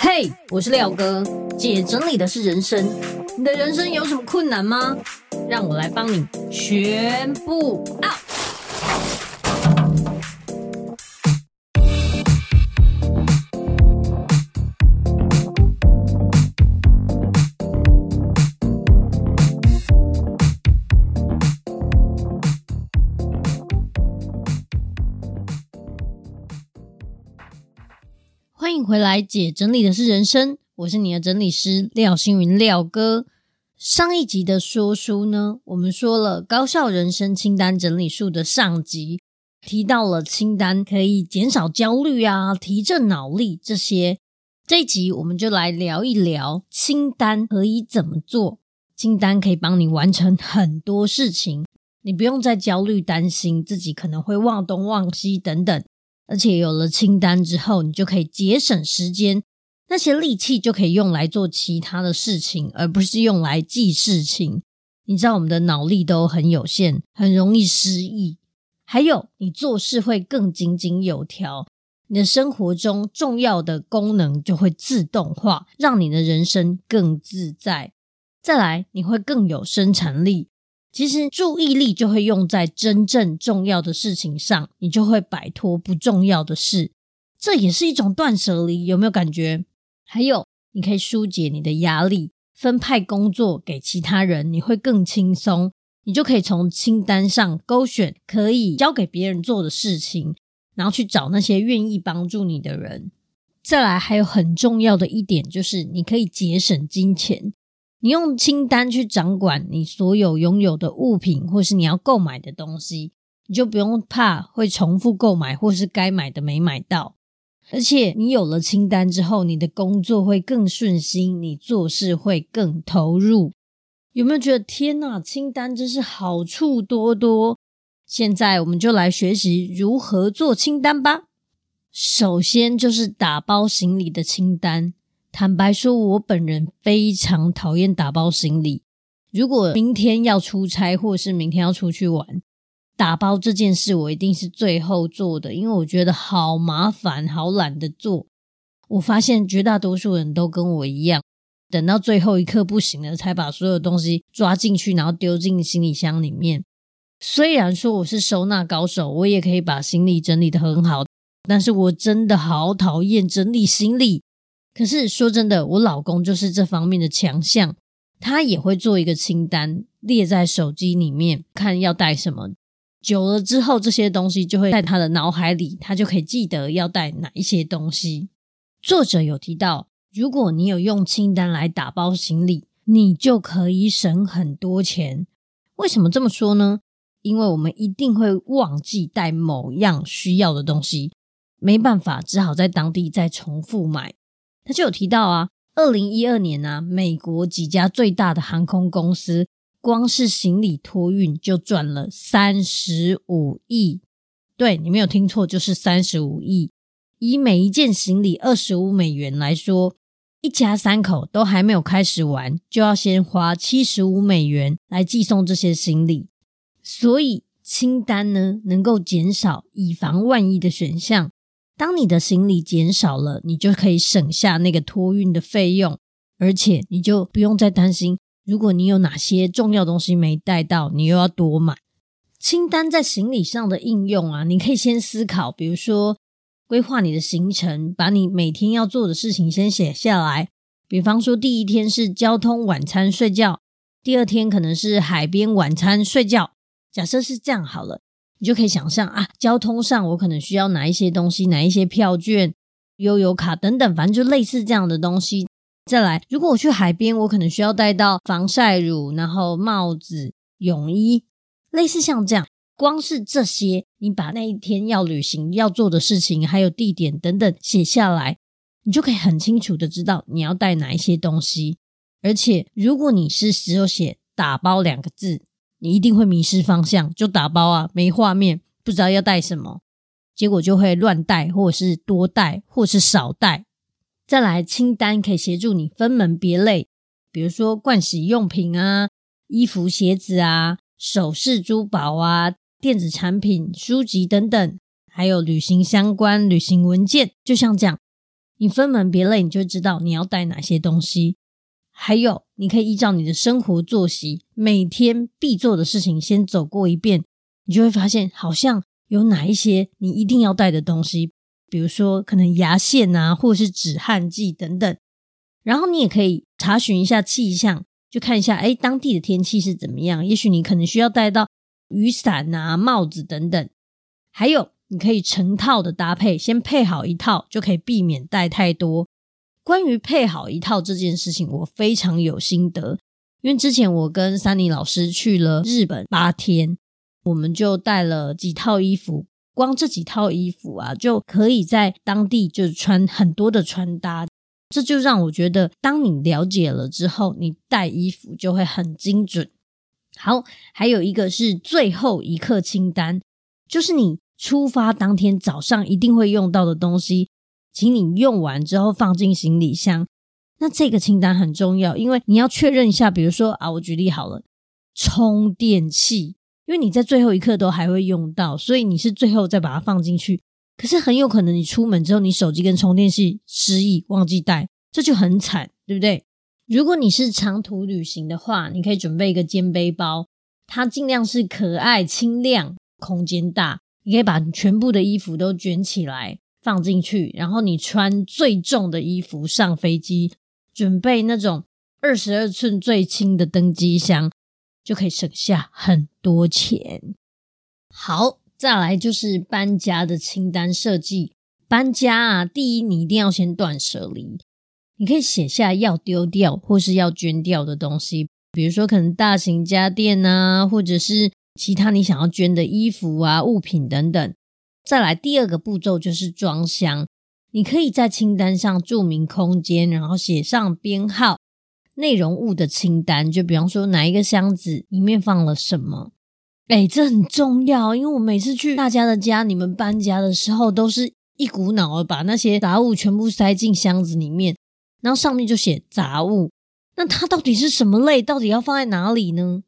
嘿我是廖哥，姐整理的是人生。你的人生有什么困难吗？让我来帮你全部 out。回来，姐整理的是人生，我是你的整理师廖星云廖哥。上一集的说书呢，我们说了高效人生清单整理术的上集，提到了清单可以减少焦虑啊，提振脑力这些。这一集我们就来聊一聊清单可以怎么做。清单可以帮你完成很多事情，你不用再焦虑担心自己可能会忘东忘西等等。而且有了清单之后，你就可以节省时间，那些力气就可以用来做其他的事情，而不是用来记事情。你知道我们的脑力都很有限，很容易失忆。还有，你做事会更井井有条，你的生活中重要的功能就会自动化，让你的人生更自在。再来，你会更有生产力。其实注意力就会用在真正重要的事情上，你就会摆脱不重要的事，这也是一种断舍离，有没有感觉？还有，你可以疏解你的压力，分派工作给其他人，你会更轻松，你就可以从清单上勾选可以交给别人做的事情，然后去找那些愿意帮助你的人。再来，还有很重要的一点就是，你可以节省金钱。你用清单去掌管你所有拥有的物品，或是你要购买的东西，你就不用怕会重复购买，或是该买的没买到。而且你有了清单之后，你的工作会更顺心，你做事会更投入。有没有觉得天哪，清单真是好处多多？现在我们就来学习如何做清单吧。首先就是打包行李的清单。坦白说，我本人非常讨厌打包行李。如果明天要出差，或是明天要出去玩，打包这件事我一定是最后做的，因为我觉得好麻烦，好懒得做。我发现绝大多数人都跟我一样，等到最后一刻不行了，才把所有东西抓进去，然后丢进行李箱里面。虽然说我是收纳高手，我也可以把行李整理得很好，但是我真的好讨厌整理行李。可是说真的，我老公就是这方面的强项，他也会做一个清单，列在手机里面，看要带什么。久了之后，这些东西就会在他的脑海里，他就可以记得要带哪一些东西。作者有提到，如果你有用清单来打包行李，你就可以省很多钱。为什么这么说呢？因为我们一定会忘记带某样需要的东西，没办法，只好在当地再重复买。他就有提到啊，二零一二年啊，美国几家最大的航空公司，光是行李托运就赚了三十五亿。对，你没有听错，就是三十五亿。以每一件行李二十五美元来说，一家三口都还没有开始玩，就要先花七十五美元来寄送这些行李。所以清单呢，能够减少以防万一的选项。当你的行李减少了，你就可以省下那个托运的费用，而且你就不用再担心，如果你有哪些重要东西没带到，你又要多买。清单在行李上的应用啊，你可以先思考，比如说规划你的行程，把你每天要做的事情先写下来。比方说，第一天是交通、晚餐、睡觉；第二天可能是海边、晚餐、睡觉。假设是这样好了。你就可以想象啊，交通上我可能需要哪一些东西，哪一些票券、悠游卡等等，反正就类似这样的东西。再来，如果我去海边，我可能需要带到防晒乳，然后帽子、泳衣，类似像这样。光是这些，你把那一天要旅行要做的事情，还有地点等等写下来，你就可以很清楚的知道你要带哪一些东西。而且，如果你是只有写“打包”两个字。你一定会迷失方向，就打包啊，没画面，不知道要带什么，结果就会乱带，或者是多带，或是少带。再来，清单可以协助你分门别类，比如说盥洗用品啊、衣服、鞋子啊、首饰、珠宝啊、电子产品、书籍等等，还有旅行相关旅行文件，就像这样，你分门别类，你就知道你要带哪些东西。还有，你可以依照你的生活作息，每天必做的事情先走过一遍，你就会发现好像有哪一些你一定要带的东西，比如说可能牙线啊，或是止汗剂等等。然后你也可以查询一下气象，就看一下，哎，当地的天气是怎么样。也许你可能需要带到雨伞啊、帽子等等。还有，你可以成套的搭配，先配好一套，就可以避免带太多。关于配好一套这件事情，我非常有心得，因为之前我跟珊妮老师去了日本八天，我们就带了几套衣服，光这几套衣服啊，就可以在当地就穿很多的穿搭。这就让我觉得，当你了解了之后，你带衣服就会很精准。好，还有一个是最后一刻清单，就是你出发当天早上一定会用到的东西，请你用完之后放进行李箱。那这个清单很重要，因为你要确认一下，比如说啊，我举例好了，充电器，因为你在最后一刻都还会用到，所以你是最后再把它放进去。可是很有可能你出门之后，你手机跟充电器失忆，忘记带，这就很惨，对不对？如果你是长途旅行的话，你可以准备一个肩背包，它尽量是可爱、轻量、空间大，你可以把全部的衣服都卷起来放进去，然后你穿最重的衣服上飞机，准备那种二十二寸最轻的登机箱，就可以省下很多钱。好。再来就是搬家的清单设计。搬家啊，第一，你一定要先断舍离。你可以写下要丢掉或是要捐掉的东西，比如说可能大型家电啊，或者是其他你想要捐的衣服啊、物品等等。再来第二个步骤就是装箱。你可以在清单上注明空间，然后写上编号、内容物的清单，就比方说哪一个箱子里面放了什么。哎，这很重要，因为我每次去大家的家，你们搬家的时候，都是一股脑的把那些杂物全部塞进箱子里面，然后上面就写杂物。那它到底是什么类？到底要放在哪里呢？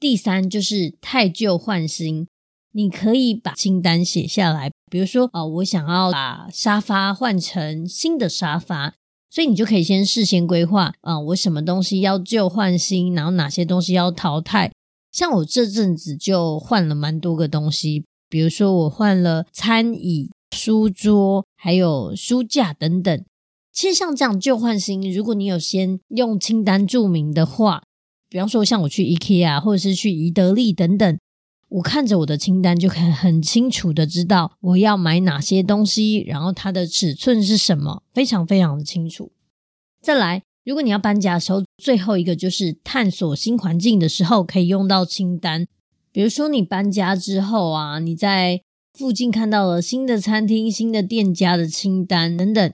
第三就是汰旧换新，你可以把清单写下来，比如说啊、哦，我想要把沙发换成新的沙发，所以你就可以先事先规划啊，我什么东西要旧换新，然后哪些东西要淘汰。像我这阵子就换了蛮多个东西，比如说我换了餐椅、书桌，还有书架等等。其实像这样旧换新，如果你有先用清单注明的话，比方说像我去 IKEA 或者是去宜得利等等，我看着我的清单就可以很清楚的知道我要买哪些东西，然后它的尺寸是什么，非常非常的清楚。再来。如果你要搬家的时候，最后一个就是探索新环境的时候，可以用到清单。比如说你搬家之后啊，你在附近看到了新的餐厅、新的店家的清单等等。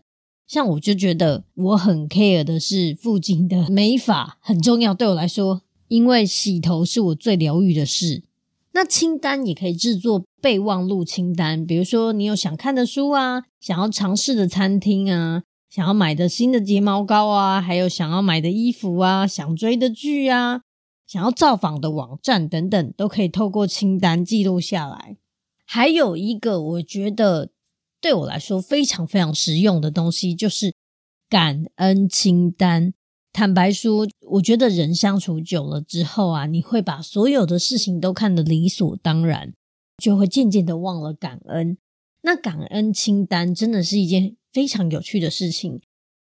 像我就觉得我很 care 的是附近的 美发很重要，对我来说，因为洗头是我最疗愈的事。那清单也可以制作备忘录清单，比如说你有想看的书啊，想要尝试的餐厅啊。想要买的新的睫毛膏啊，还有想要买的衣服啊，想追的剧啊，想要造访的网站等等，都可以透过清单记录下来。还有一个我觉得对我来说非常非常实用的东西，就是感恩清单。坦白说，我觉得人相处久了之后啊，你会把所有的事情都看得理所当然，就会渐渐的忘了感恩。那感恩清单真的是一件非常有趣的事情，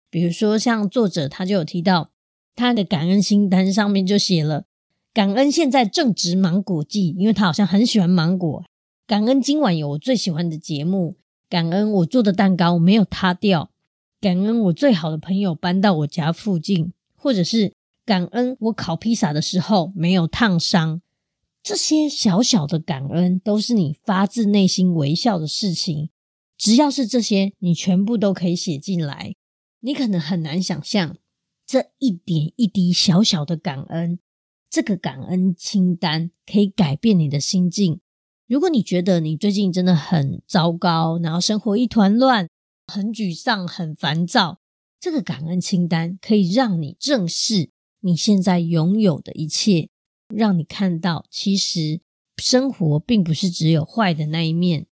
比如说像作者他就有提到，他的感恩清单上面就写了感恩现在正值芒果季，因为他好像很喜欢芒果。感恩今晚有我最喜欢的节目，感恩我做的蛋糕没有塌掉，感恩我最好的朋友搬到我家附近，或者是感恩我烤披萨的时候没有烫伤。这些小小的感恩都是你发自内心微笑的事情。只要是这些，你全部都可以写进来。你可能很难想象，这一点一滴小小的感恩，这个感恩清单可以改变你的心境。如果你觉得你最近真的很糟糕，然后生活一团乱，很沮丧、很烦躁，这个感恩清单可以让你正视你现在拥有的一切，让你看到其实生活并不是只有坏的那一面，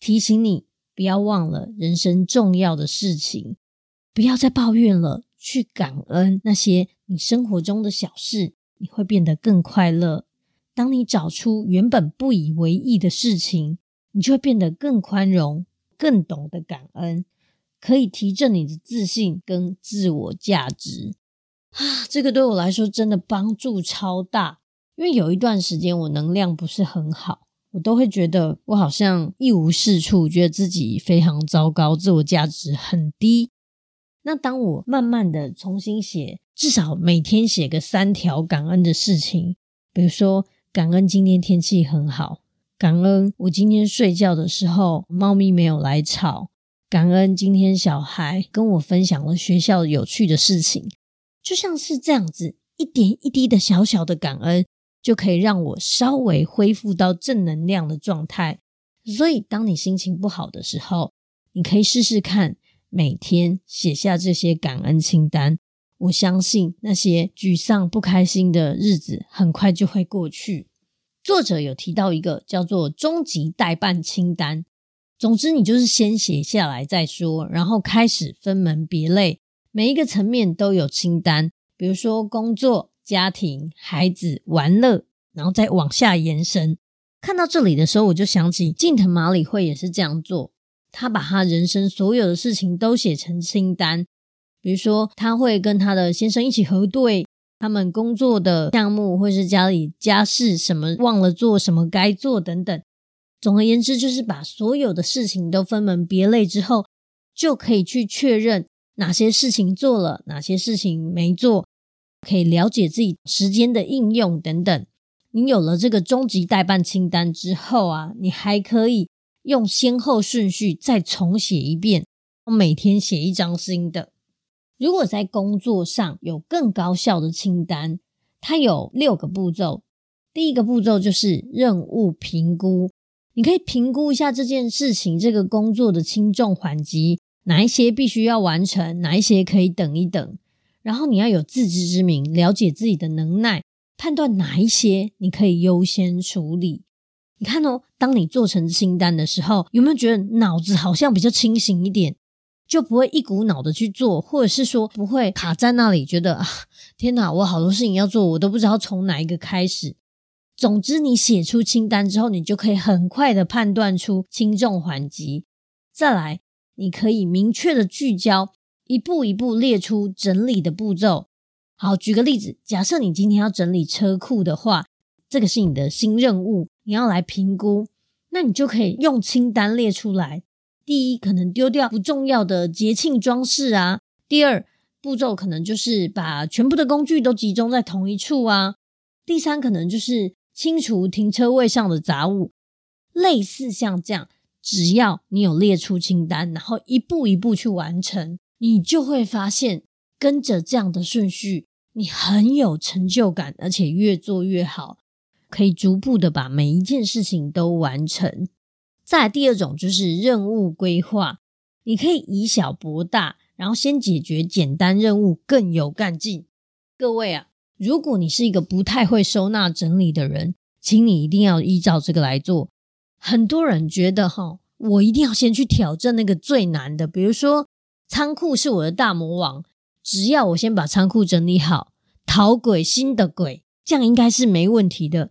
提醒你。不要忘了，人生重要的事情不要再抱怨了，去感恩那些你生活中的小事，你会变得更快乐。当你找出原本不以为意的事情，你就会变得更宽容，更懂得感恩，可以提振你的自信跟自我价值。啊，这个对我来说真的帮助超大，因为有一段时间我能量不是很好，我都会觉得我好像一无是处，觉得自己非常糟糕，自我价值很低。那当我慢慢的重新写，至少每天写个三条感恩的事情，比如说感恩今天天气很好，感恩我今天睡觉的时候猫咪没有来吵，感恩今天小孩跟我分享了学校有趣的事情，就像是这样子一点一滴的小小的感恩，就可以让我稍微恢复到正能量的状态。所以当你心情不好的时候，你可以试试看。每天写下这些感恩清单，我相信那些沮丧不开心的日子很快就会过去。作者有提到一个叫做“终极待办清单”，总之你就是先写下来再说，然后开始分门别类，每一个层面都有清单，比如说工作、家庭、孩子、玩乐，然后再往下延伸。看到这里的时候，我就想起近藤麻理惠也是这样做。他把他人生所有的事情都写成清单，比如说他会跟他的先生一起核对他们工作的项目，或是家里家事什么忘了做什么该做等等。总而言之，就是把所有的事情都分门别类之后，就可以去确认哪些事情做了，哪些事情没做，可以了解自己时间的应用等等。你有了这个终极待办清单之后啊，你还可以。用先后顺序再重写一遍，每天写一张新的。如果在工作上有更高效的清单，它有六个步骤。第一个步骤就是任务评估，你可以评估一下这件事情、这个工作的轻重缓急，哪一些必须要完成，哪一些可以等一等。然后你要有自知之明，了解自己的能耐，判断哪一些你可以优先处理。你看哦，当你做成清单的时候，有没有觉得脑子好像比较清醒一点，就不会一股脑的去做，或者是说不会卡在那里，觉得啊，天哪，我好多事情要做，我都不知道从哪一个开始。总之，你写出清单之后，你就可以很快的判断出轻重缓急。再来，你可以明确的聚焦，一步一步列出整理的步骤。好，举个例子，假设你今天要整理车库的话，这个是你的新任务。你要来评估，那你就可以用清单列出来。第一，可能丢掉不重要的节庆装饰啊；第二，步骤可能就是把全部的工具都集中在同一处啊；第三，可能就是清除停车位上的杂物。类似像这样，只要你有列出清单，然后一步一步去完成，你就会发现，跟着这样的顺序，你很有成就感，而且越做越好。可以逐步的把每一件事情都完成。再第二种就是任务规划，你可以以小博大，然后先解决简单任务，更有干劲。各位啊，如果你是一个不太会收纳整理的人，请你一定要依照这个来做。很多人觉得哈，我一定要先去挑战那个最难的，比如说仓库是我的大魔王，只要我先把仓库整理好，讨鬼新的鬼，这样应该是没问题的。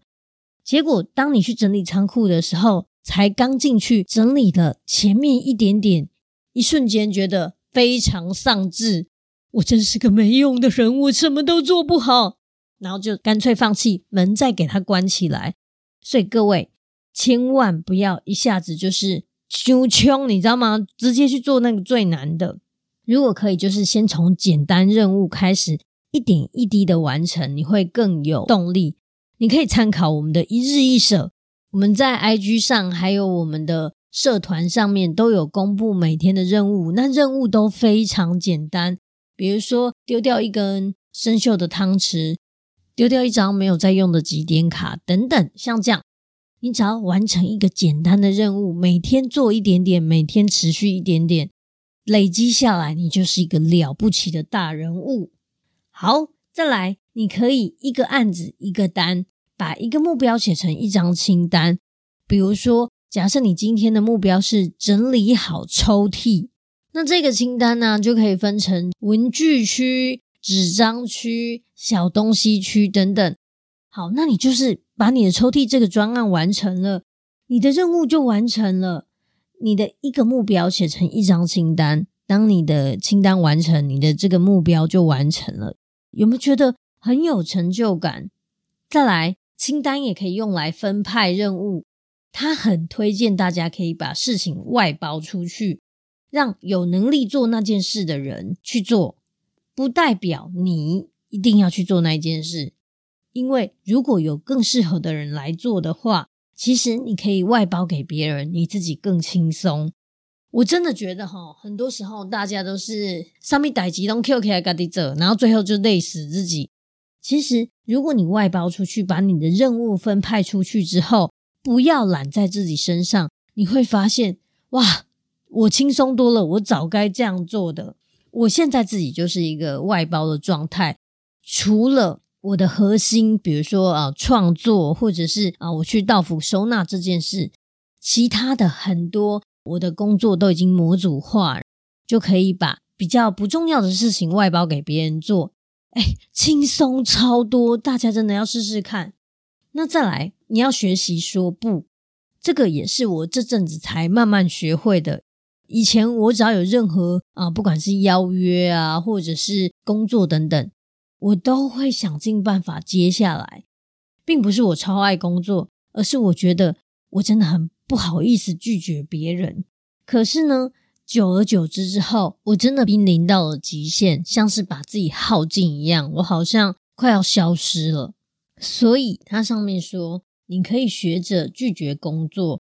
结果，当你去整理仓库的时候，才刚进去整理了前面一点点，一瞬间觉得非常丧志。我真是个没用的人，我什么都做不好，然后就干脆放弃，门再给它关起来。所以各位千万不要一下子就是穷穷，你知道吗？直接去做那个最难的。如果可以，就是先从简单任务开始，一点一滴的完成，你会更有动力。你可以参考我们的一日一舍，我们在 IG 上还有我们的社团上面都有公布每天的任务，那任务都非常简单，比如说丢掉一根生锈的汤匙，丢掉一张没有在用的几点卡等等，像这样，你只要完成一个简单的任务，每天做一点点，每天持续一点点，累积下来，你就是一个了不起的大人物。好，再来。你可以一个案子一个单，把一个目标写成一张清单。比如说，假设你今天的目标是整理好抽屉，那这个清单呢，就可以分成文具区、纸张区、小东西区等等。好，那你就是把你的抽屉这个专案完成了，你的任务就完成了。你的一个目标写成一张清单，当你的清单完成，你的这个目标就完成了。有没有觉得很有成就感？再来，清单也可以用来分派任务。他很推荐大家可以把事情外包出去，让有能力做那件事的人去做，不代表你一定要去做那件事。因为如果有更适合的人来做的话，其实你可以外包给别人，你自己更轻松。我真的觉得哈，很多时候大家都是上面逮几栋 Q K 嘎地走，然后最后就累死自己。其实，如果你外包出去，把你的任务分派出去之后，不要揽在自己身上，你会发现，哇，我轻松多了，我早该这样做的。我现在自己就是一个外包的状态，除了我的核心，比如说啊创作，或者是啊我去到府收纳这件事，其他的很多我的工作都已经模组化，就可以把比较不重要的事情外包给别人做，哎，轻松超多，大家真的要试试看。那再来，你要学习说不，这个也是我这阵子才慢慢学会的。以前我只要有任何啊，不管是邀约啊，或者是工作等等，我都会想尽办法接下来，并不是我超爱工作，而是我觉得我真的很不好意思拒绝别人。可是呢，久而久之之后，我真的濒临到了极限，像是把自己耗尽一样，我好像快要消失了。所以，它上面说，你可以学着拒绝工作。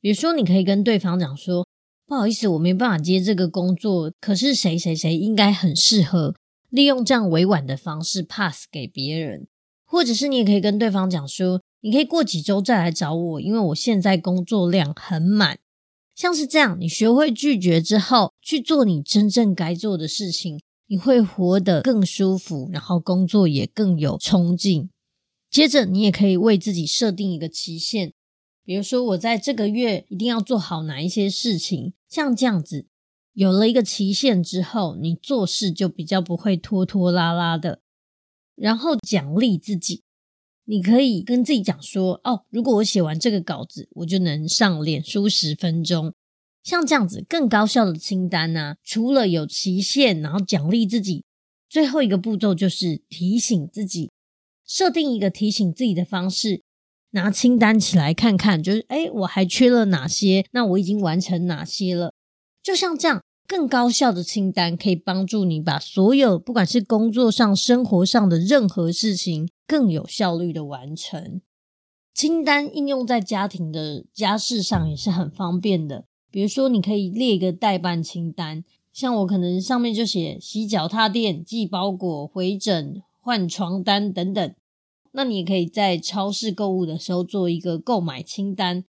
比如说，你可以跟对方讲说：“不好意思，我没办法接这个工作，可是谁谁谁应该很适合。”利用这样委婉的方式 pass 给别人，或者是你也可以跟对方讲说：“你可以过几周再来找我，因为我现在工作量很满。”像是这样，你学会拒绝之后，去做你真正该做的事情，你会活得更舒服，然后工作也更有冲劲。接着，你也可以为自己设定一个期限，比如说，我在这个月一定要做好哪一些事情，像这样子，有了一个期限之后，你做事就比较不会拖拖拉拉的。然后奖励自己，你可以跟自己讲说：“哦，如果我写完这个稿子，我就能上脸书十分钟。”像这样子更高效的清单呢，除了有期限，然后奖励自己，最后一个步骤就是提醒自己。设定一个提醒自己的方式，拿清单起来看看，就是诶，我还缺了哪些？那我已经完成哪些了？就像这样，更高效的清单可以帮助你把所有不管是工作上、生活上的任何事情更有效率的完成。清单应用在家庭的家事上也是很方便的，比如说你可以列一个待办清单，像我可能上面就写洗脚踏垫、寄包裹、回诊。换床单等等，那你也可以在超市购物的时候做一个购买清单，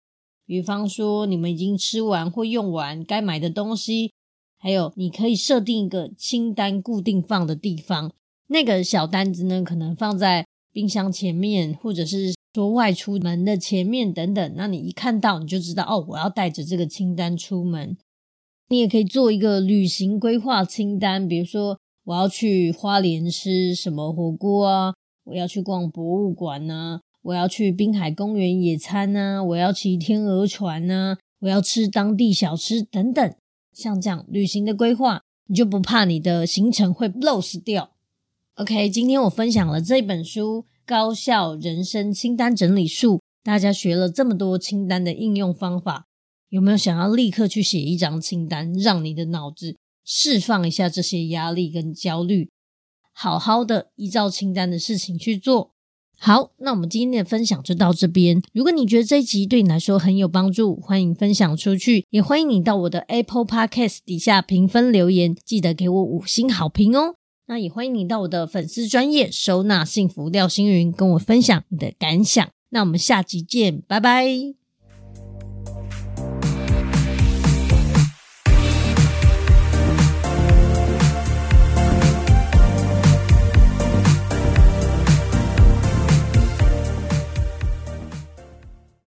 比方说你们已经吃完或用完该买的东西，还有你可以设定一个清单固定放的地方，那个小单子呢，可能放在冰箱前面，或者是说外出门的前面等等。那你一看到你就知道哦，我要带着这个清单出门。你也可以做一个旅行规划清单，比如说。我要去花莲吃什么火锅啊？我要去逛博物馆呐，我要去滨海公园野餐呐，我要骑天鹅船呐，我要吃当地小吃等等。像这样旅行的规划，你就不怕你的行程会 lost 掉。OK，今天我分享了这本书《高效人生清单整理术》，大家学了这么多清单的应用方法，有没有想要立刻去写一张清单，让你的脑子释放一下这些压力跟焦虑，好好的依照清单的事情去做。好，那我们今天的分享就到这边。如果你觉得这一集对你来说很有帮助，欢迎分享出去，也欢迎你到我的 Apple Podcast 底下评分留言，记得给我五星好评哦。那也欢迎你到我的粉丝专业收纳幸福廖星云，跟我分享你的感想。那我们下集见，拜拜。